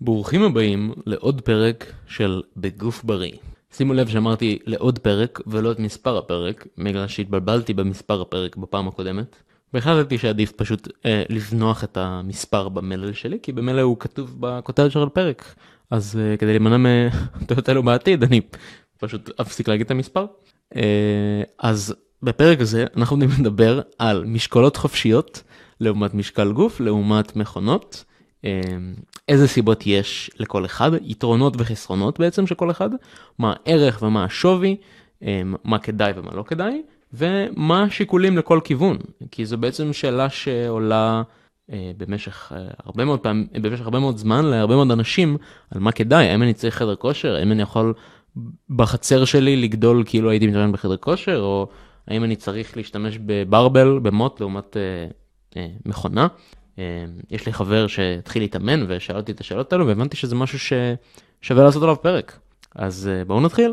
ברוכים הבאים לעוד פרק של בגוף בריא. שימו לב שאמרתי לעוד פרק ולא את מספר הפרק, בגלל שהתבלבלתי במספר הפרק בפעם הקודמת. והחלטתי שעדיף פשוט אה, לזנוח את המספר במלל שלי, כי במלל הוא כתוב בכותרת של הפרק. אז אה, כדי להימנע מטעות אלו בעתיד, אני פשוט אפסיק להגיד את המספר. אה, אז בפרק הזה אנחנו נדבר על משקולות חופשיות לעומת משקל גוף, לעומת מכונות. אה, איזה סיבות יש לכל אחד, יתרונות וחסרונות בעצם של כל אחד, מה הערך ומה השווי, אה, מה כדאי ומה לא כדאי, ומה השיקולים לכל כיוון, כי זו בעצם שאלה שעולה אה, במשך הרבה מאוד פעמים, במשך הרבה מאוד זמן להרבה מאוד אנשים, על מה כדאי, האם אני צריך חדר כושר, האם אני יכול בחצר שלי לגדול כאילו הייתי מתאמן בחדר כושר, או האם אני צריך להשתמש בברבל, במוט, לעומת אה, אה, מכונה. אה, יש לי חבר שהתחיל להתאמן ושאלתי את השאלות האלו והבנתי שזה משהו ששווה לעשות עליו פרק. אז אה, בואו נתחיל.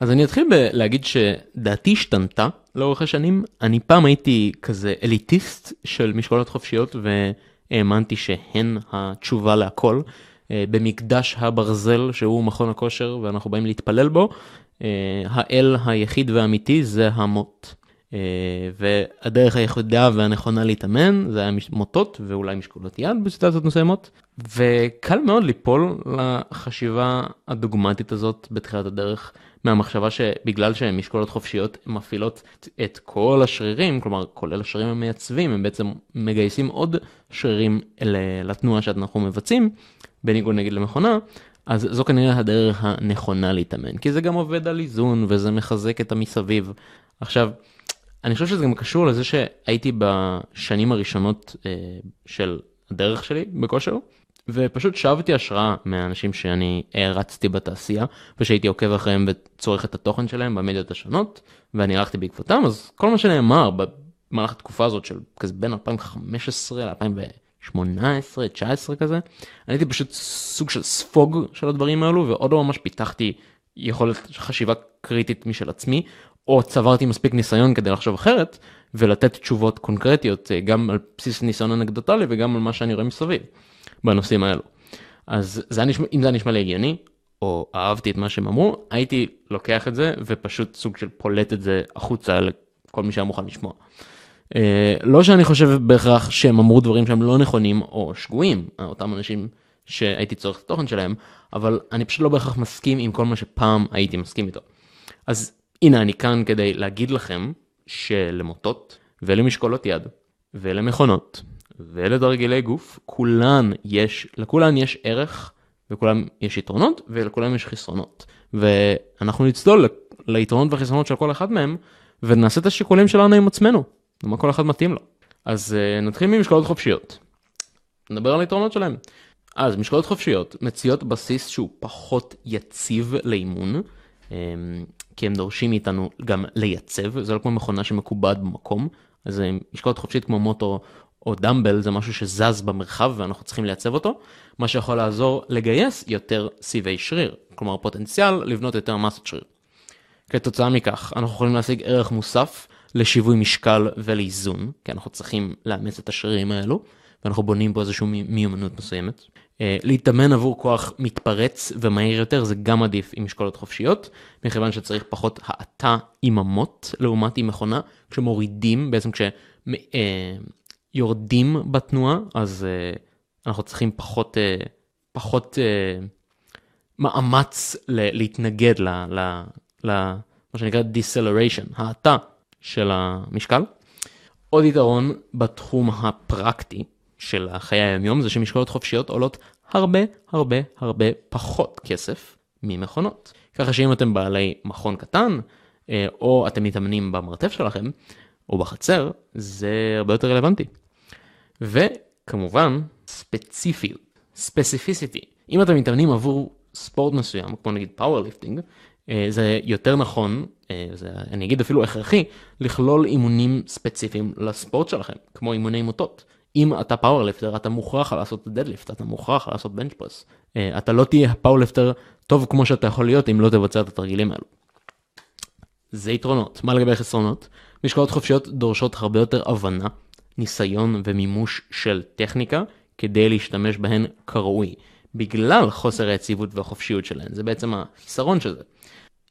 אז אני אתחיל בלהגיד שדעתי השתנתה לאורך השנים. אני פעם הייתי כזה אליטיסט של משקולות חופשיות והאמנתי שהן התשובה להכל. אה, במקדש הברזל שהוא מכון הכושר ואנחנו באים להתפלל בו, אה, האל היחיד והאמיתי זה המוט. אה, והדרך היחידה והנכונה להתאמן זה היה מוטות ואולי משקולות יד בסיטואציות מסוימות. וקל מאוד ליפול לחשיבה הדוגמטית הזאת בתחילת הדרך. מהמחשבה שבגלל שהן משקולות חופשיות מפעילות את כל השרירים, כלומר כולל השרירים המייצבים, הם בעצם מגייסים עוד שרירים לתנועה שאנחנו מבצעים, בניגוד נגיד למכונה, אז זו כנראה הדרך הנכונה להתאמן, כי זה גם עובד על איזון וזה מחזק את המסביב. עכשיו, אני חושב שזה גם קשור לזה שהייתי בשנים הראשונות אה, של הדרך שלי בכושר, ופשוט שאבתי השראה מהאנשים שאני הערצתי בתעשייה, ושהייתי עוקב אחריהם וצורך את התוכן שלהם במדיות השונות, ואני הלכתי בעקבותם, אז כל מה שנאמר במהלך התקופה הזאת של כזה בין 2015 ל-2018, 2019 כזה, אני הייתי פשוט סוג של ספוג של הדברים האלו, ועוד לא ממש פיתחתי יכולת חשיבה קריטית משל עצמי, או צברתי מספיק ניסיון כדי לחשוב אחרת, ולתת תשובות קונקרטיות אה, גם על בסיס ניסיון אנקדוטלי וגם על מה שאני רואה מסביב. בנושאים האלו. אז זה נשמע, אם זה היה נשמע לי הגיוני, או אהבתי את מה שהם אמרו, הייתי לוקח את זה ופשוט סוג של פולט את זה החוצה לכל מי שהיה מוכן לשמוע. Uh, לא שאני חושב בהכרח שהם אמרו דברים שהם לא נכונים או שגויים, אותם אנשים שהייתי צורך את התוכן שלהם, אבל אני פשוט לא בהכרח מסכים עם כל מה שפעם הייתי מסכים איתו. אז הנה אני כאן כדי להגיד לכם שלמוטות ולמשקולות יד ולמכונות ולתרגילי גוף, כולן יש, לכולן יש ערך, וכולן יש יתרונות, ולכולן יש חסרונות. ואנחנו נצלול ליתרונות והחסרונות של כל אחד מהם, ונעשה את השיקולים שלנו עם עצמנו, ומה כל אחד מתאים לו. אז uh, נתחיל ממשקולות חופשיות. נדבר על היתרונות שלהם. אז משקולות חופשיות מציעות בסיס שהוא פחות יציב לאימון, um, כי הם דורשים מאיתנו גם לייצב, זה לא כמו מכונה שמקובעת במקום, אז אה, משקולות חופשית כמו מוטו או דמבל זה משהו שזז במרחב ואנחנו צריכים לייצב אותו, מה שיכול לעזור לגייס יותר סיבי שריר, כלומר פוטנציאל לבנות יותר מסת שריר. כתוצאה מכך, אנחנו יכולים להשיג ערך מוסף לשיווי משקל ולאיזון, כי אנחנו צריכים לאמץ את השרירים האלו, ואנחנו בונים פה איזושהי מיומנות מסוימת. אה, להתאמן עבור כוח מתפרץ ומהיר יותר זה גם עדיף עם משקולות חופשיות, מכיוון שצריך פחות האטה עם המוט לעומת עם מכונה, כשמורידים, בעצם כש... אה, בתנועה, אז uh, אנחנו צריכים פחות, uh, פחות uh, מאמץ ל- להתנגד ל... ל, ל מה שנקרא deceleration, האטה של המשקל. עוד יתרון בתחום הפרקטי של חיי היומיום זה שמשקולות חופשיות עולות הרבה הרבה הרבה פחות כסף ממכונות. ככה שאם אתם בעלי מכון קטן, או אתם מתאמנים במרתף שלכם, או בחצר, זה הרבה יותר רלוונטי. וכמובן, ספציפיות, specificity. אם אתם מתאמנים עבור ספורט מסוים, כמו נגיד powerlifting, אה, זה יותר נכון, אה, זה, אני אגיד אפילו הכרחי, לכלול אימונים ספציפיים לספורט שלכם, כמו אימוני מוטות. אם אתה powerlifter, אתה מוכרח לעשות deadlift, אתה מוכרח לעשות bench press. אתה לא תהיה powerlifter טוב כמו שאתה יכול להיות אם לא תבצע את התרגילים האלו. זה יתרונות. מה לגבי חסרונות? משקולות חופשיות דורשות הרבה יותר הבנה, ניסיון ומימוש של טכניקה כדי להשתמש בהן כראוי, בגלל חוסר היציבות והחופשיות שלהן. זה בעצם החיסרון של זה.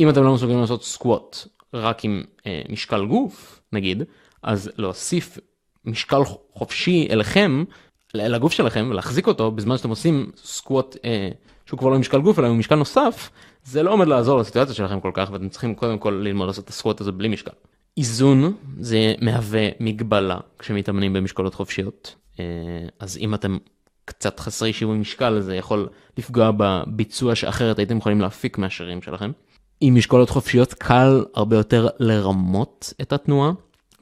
אם אתם לא מסוגלים לעשות סקווט רק עם אה, משקל גוף, נגיד, אז להוסיף משקל חופשי אליכם, לגוף שלכם, ולהחזיק אותו בזמן שאתם עושים סקווט אה, שהוא כבר לא משקל גוף אלא משקל נוסף, זה לא עומד לעזור לסיטואציה שלכם כל כך, ואתם צריכים קודם כל ללמוד לעשות את הסקווט הזה בלי משקל. איזון זה מהווה מגבלה כשמתאמנים במשקולות חופשיות, אה, אז אם אתם קצת חסרי שיווי משקל זה יכול לפגוע בביצוע שאחרת הייתם יכולים להפיק מהשרירים שלכם. עם משקולות חופשיות קל הרבה יותר לרמות את התנועה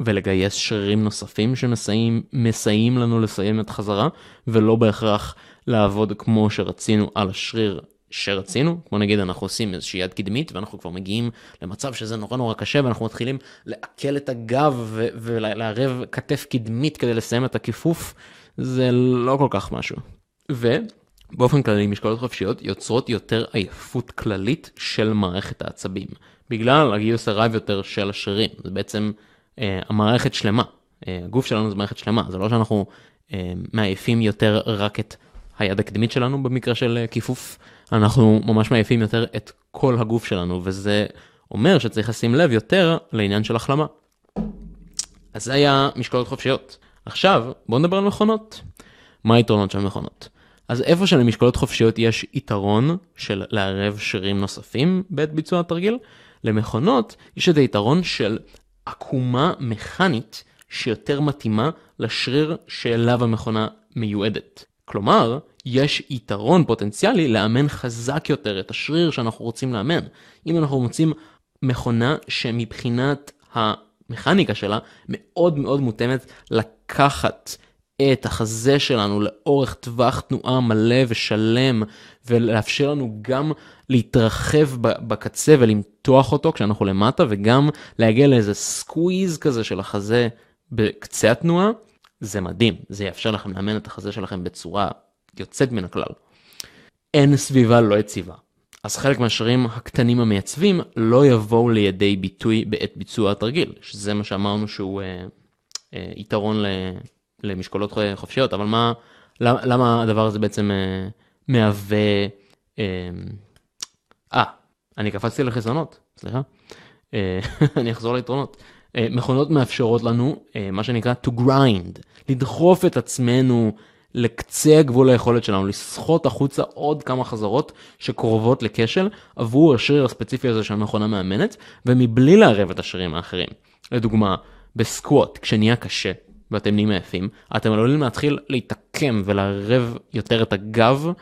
ולגייס שרירים נוספים שמסייעים לנו לסיים את חזרה ולא בהכרח לעבוד כמו שרצינו על השריר שרצינו, כמו נגיד אנחנו עושים איזושהי יד קדמית ואנחנו כבר מגיעים למצב שזה נורא נורא קשה ואנחנו מתחילים לעכל את הגב ולערב כתף קדמית כדי לסיים את הכיפוף, זה לא כל כך משהו. ובאופן כללי משקולות חופשיות יוצרות יותר עייפות כללית של מערכת העצבים, בגלל הגיוס הרב יותר של השרירים, זה בעצם המערכת שלמה, אה, הגוף שלנו זה מערכת שלמה, זה לא שאנחנו אה, מעייפים יותר רק את היד הקדמית שלנו במקרה של אה, כיפוף, אנחנו ממש מעייפים יותר את כל הגוף שלנו, וזה אומר שצריך לשים לב יותר לעניין של החלמה. אז זה היה משקולות חופשיות. עכשיו, בואו נדבר על מכונות. מה היתרונות של מכונות? אז איפה שלמשקולות חופשיות יש יתרון של לערב שרירים נוספים בעת ביצוע התרגיל, למכונות יש את היתרון של עקומה מכנית שיותר מתאימה לשריר שאליו המכונה מיועדת. כלומר, יש יתרון פוטנציאלי לאמן חזק יותר את השריר שאנחנו רוצים לאמן. אם אנחנו מוצאים מכונה שמבחינת המכניקה שלה מאוד מאוד מותאמת לקחת את החזה שלנו לאורך טווח תנועה מלא ושלם ולאפשר לנו גם להתרחב בקצה ולמתוח אותו כשאנחנו למטה וגם להגיע לאיזה squeeze כזה של החזה בקצה התנועה, זה מדהים, זה יאפשר לכם לאמן את החזה שלכם בצורה יוצאת מן הכלל. אין סביבה לא יציבה. אז חלק מהשרירים הקטנים המייצבים לא יבואו לידי ביטוי בעת ביצוע התרגיל, שזה מה שאמרנו שהוא אה, אה, יתרון ל, למשקולות חופשיות, אבל מה, למה, הדבר הזה בעצם אה, מהווה, אה, אה, אני קפצתי לחסרונות, סליחה, אה, אני אחזור ליתרונות. אה, מכונות מאפשרות לנו מה שנקרא to grind, לדחוף את עצמנו לקצה הגבול היכולת שלנו, לסחוט החוצה עוד כמה חזרות שקרובות לכשל עבור השריר הספציפי הזה שהמכונה מאמנת, ומבלי לערב את השרירים האחרים. לדוגמה, בסקווט, כשנהיה קשה ואתם נהיים עייפים, אתם עלולים להתחיל להתעקם ולערב יותר את הגב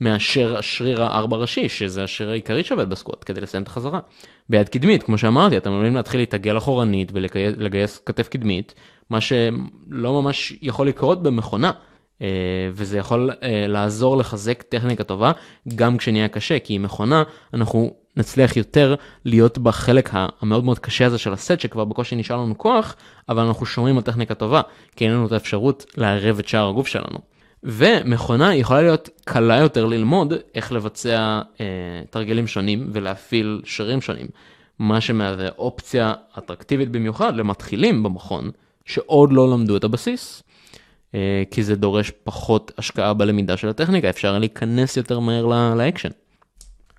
מאשר השריר הארבע ראשי, שזה השריר העיקרי שעובד בסקווט, כדי לסיים את החזרה. ביד קדמית, כמו שאמרתי, אתם עלולים להתחיל להתעגל אחורנית ולגייס כתף קדמית, מה שלא ממש יכול לקרות במכונה. אה, וזה יכול אה, לעזור לחזק טכניקה טובה גם כשנהיה קשה, כי עם מכונה אנחנו נצליח יותר להיות בחלק המאוד מאוד קשה הזה של הסט, שכבר בקושי נשאר לנו כוח, אבל אנחנו שומרים על טכניקה טובה, כי אין לנו את האפשרות לערב את שאר הגוף שלנו. ומכונה יכולה להיות קלה יותר ללמוד איך לבצע אה, תרגילים שונים ולהפעיל שרירים שונים, מה שמהווה אופציה אטרקטיבית במיוחד למתחילים במכון שעוד לא למדו את הבסיס. אה, כי זה דורש פחות השקעה בלמידה של הטכניקה, אפשר להיכנס יותר מהר לאקשן.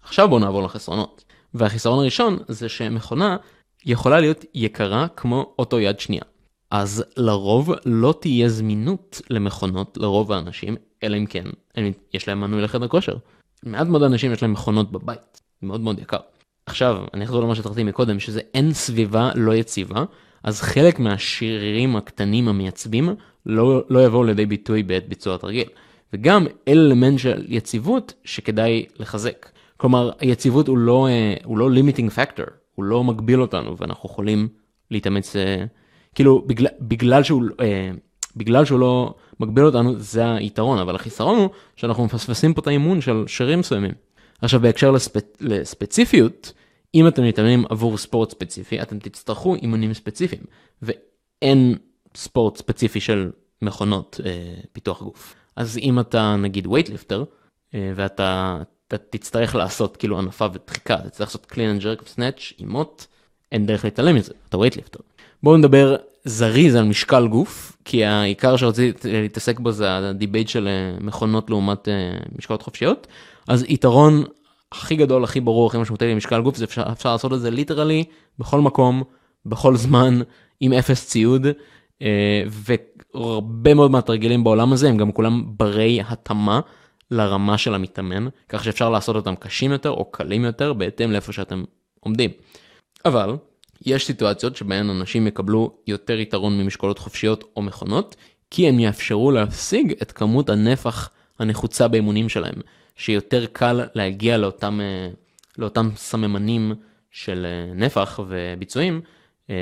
עכשיו בואו נעבור לחסרונות. והחיסרון הראשון זה שמכונה יכולה להיות יקרה כמו אוטו יד שנייה. אז לרוב לא תהיה זמינות למכונות לרוב האנשים, אלא אם כן יש להם מנוי לחדר כושר. מעט מאוד אנשים יש להם מכונות בבית, זה מאוד מאוד יקר. עכשיו, אני אחזור למה שהתחלתי מקודם, שזה אין סביבה לא יציבה, אז חלק מהשרירים הקטנים המייצבים לא, לא יבואו לידי ביטוי בעת ביצוע התרגיל. וגם אלמנט של יציבות שכדאי לחזק. כלומר, היציבות הוא לא, אה, הוא לא limiting factor, הוא לא מגביל אותנו ואנחנו יכולים להתאמץ, אה, כאילו בגלל, בגלל, שהוא, אה, בגלל שהוא לא מגביל אותנו זה היתרון, אבל החיסרון הוא שאנחנו מפספסים פה את האימון של שרירים מסוימים. עכשיו בהקשר לספ... לספציפיות, אם אתם מתאמנים עבור ספורט ספציפי, אתם תצטרכו אימונים ספציפיים, ואין ספורט ספציפי של מכונות אה, פיתוח גוף. אז אם אתה נגיד weightlifter, אה, ואתה אתה תצטרך לעשות כאילו הנפה ודחיקה, אתה צריך לעשות clean and jerk ו snatch עם מוט, אין דרך להתעלם מזה, אתה weightlifter. בואו נדבר זריז על משקל גוף, כי העיקר שרציתי להתעסק בו זה ה debate של אה, מכונות לעומת אה, משקלות חופשיות. אז יתרון הכי גדול, הכי ברור, הכי משמעותי למשקל גוף, זה אפשר, אפשר לעשות את זה literally בכל מקום, בכל זמן, עם אפס ציוד, אה, והרבה מאוד מהתרגילים בעולם הזה הם גם כולם ברי התאמה לרמה של המתאמן, כך שאפשר לעשות אותם קשים יותר או קלים יותר בהתאם לאיפה שאתם עומדים. אבל יש סיטואציות שבהן אנשים יקבלו יותר יתרון ממשקולות חופשיות או מכונות, כי הם יאפשרו להשיג את כמות הנפח הנחוצה באימונים שלהם, שיותר קל להגיע לאותם, אה, לאותם סממנים של אה, נפח וביצועים, אה,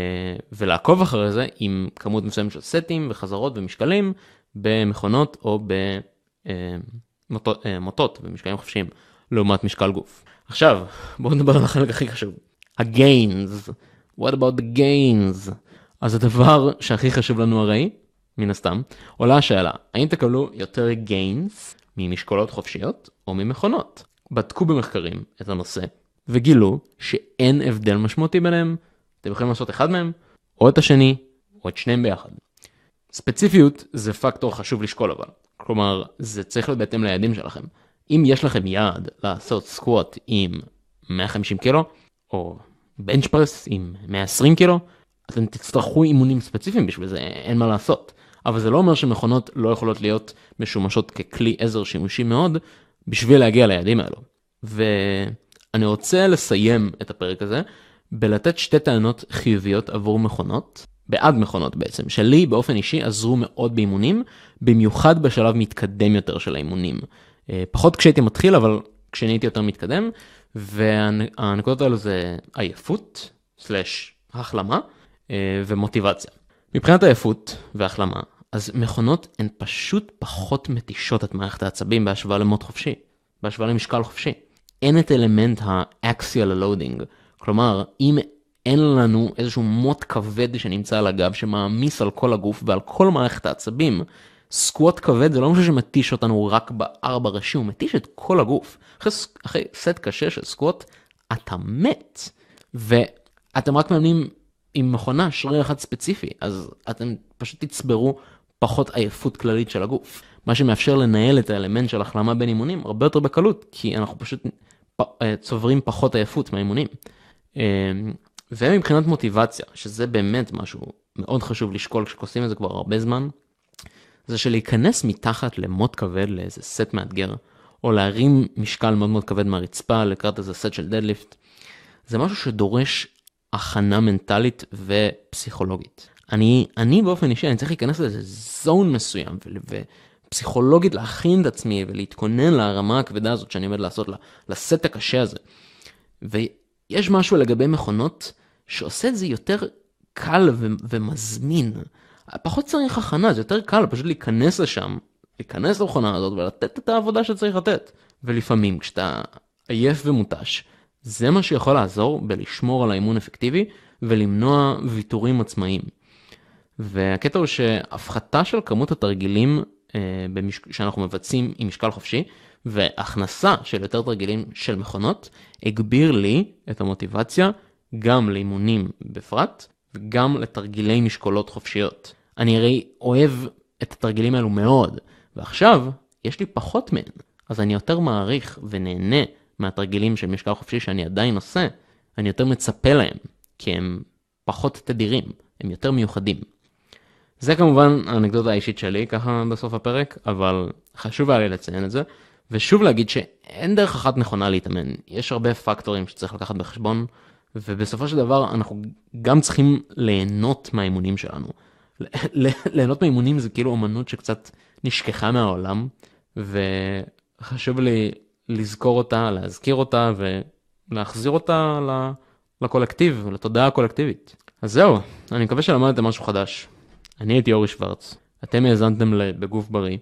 ולעקוב אחרי זה עם כמות מסוימת של סטים וחזרות ומשקלים במכונות או במוטות ומשקלים חופשיים, לעומת משקל גוף. עכשיו, בואו נדבר על החלק הכי חשוב, הגיינס. what about the gains? אז הדבר שהכי חשוב לנו הרי, מן הסתם, עולה השאלה, האם תקבלו יותר gains ממשקולות חופשיות או ממכונות? בדקו במחקרים את הנושא וגילו שאין הבדל משמעותי ביניהם, אתם יכולים לעשות אחד מהם, או את השני, או את שניהם ביחד. ספציפיות זה פקטור חשוב לשקול אבל, כלומר זה צריך להיות בהתאם ליעדים שלכם. אם יש לכם יעד לעשות סקווט עם 150 קילו, או בנץ' פרס עם 120 קילו, אתם תצטרכו אימונים ספציפיים בשביל זה, אין מה לעשות. אבל זה לא אומר שמכונות לא יכולות להיות משומשות ככלי עזר שימושי מאוד בשביל להגיע ליעדים האלו. ואני רוצה לסיים את הפרק הזה בלתת שתי טענות חיוביות עבור מכונות, בעד מכונות בעצם, שלי באופן אישי עזרו מאוד באימונים, במיוחד בשלב מתקדם יותר של האימונים. אה, פחות כשהייתי מתחיל, אבל כשאני הייתי יותר מתקדם, והנקודות האלו זה עייפות, סלאש החלמה אה, ומוטיבציה. מבחינת עייפות והחלמה, אז מכונות הן פשוט פחות מתישות את מערכת העצבים בהשוואה למוט חופשי, בהשוואה למשקל חופשי. אין את אלמנט ה-axial loading, כלומר, אם אין לנו איזשהו מוט כבד שנמצא על הגב שמעמיס על כל הגוף ועל כל מערכת העצבים, סקווט כבד זה לא משהו שמתיש אותנו רק בארבע ראשי, הוא מתיש את כל הגוף. אחרי, אחרי סט קשה של סקווט, אתה מת. ואתם רק מאמנים עם מכונה, שריר אחד ספציפי, אז אתם פשוט תצברו פחות עייפות כללית של הגוף. מה שמאפשר לנהל את האלמנט של החלמה בין אימונים הרבה יותר בקלות, כי אנחנו פשוט אה, צוברים פחות עייפות מהאימונים. ומבחינת מוטיבציה, שזה באמת משהו מאוד חשוב לשקול כשעושים את זה כבר הרבה זמן, זה שלהיכנס מתחת למוט כבד לאיזה סט מאתגר, או להרים משקל מאוד מאוד כבד מהרצפה לקראת איזה סט של דדליפט, זה משהו שדורש הכנה מנטלית ופסיכולוגית. אני, אני באופן אישי, אני צריך להיכנס לאיזה זון מסוים, ופסיכולוגית להכין את עצמי ולהתכונן לרמה הכבדה הזאת שאני עומד לעשות, לסט הקשה הזה. ויש משהו לגבי מכונות שעושה את זה יותר קל ומזמין. פחות צריך הכנה, זה יותר קל פשוט להיכנס לשם, להיכנס למכונה הזאת ולתת את העבודה שצריך לתת. ולפעמים כשאתה עייף ומותש, זה מה שיכול לעזור בלשמור על האימון אפקטיבי ולמנוע ויתורים עצמאיים. והקטע הוא שהפחתה של כמות התרגילים אה, במש... שאנחנו מבצעים עם משקל חופשי והכנסה של יותר תרגילים של מכונות הגביר לי את המוטיבציה גם לאימונים בפרט וגם לתרגילי משקולות חופשיות. אני הרי אוהב את התרגילים האלו מאוד, ועכשיו יש לי פחות מהן, אז אני יותר מעריך ונהנה מהתרגילים של משקל חופשי שאני עדיין עושה, אני יותר מצפה להם, כי הם פחות תדירים, הם יותר מיוחדים. זה כמובן האנקדוטה האישית שלי ככה בסוף הפרק, אבל חשוב היה לי לציין את זה, ושוב להגיד שאין דרך אחת נכונה להתאמן, יש הרבה פקטורים שצריך לקחת בחשבון, ובסופו של דבר אנחנו גם צריכים ליהנות מהאימונים שלנו. ליהנות מהאימונים זה כאילו אמנות שקצת נשכחה מהעולם, וחשוב לי לזכור אותה, להזכיר אותה ולהחזיר אותה לקולקטיב, לתודעה הקולקטיבית. אז זהו, אני מקווה שלמדתם משהו חדש. אני הייתי אורי שוורץ, אתם האזנתם בגוף בריא,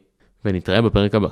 ונתראה בפרק הבא.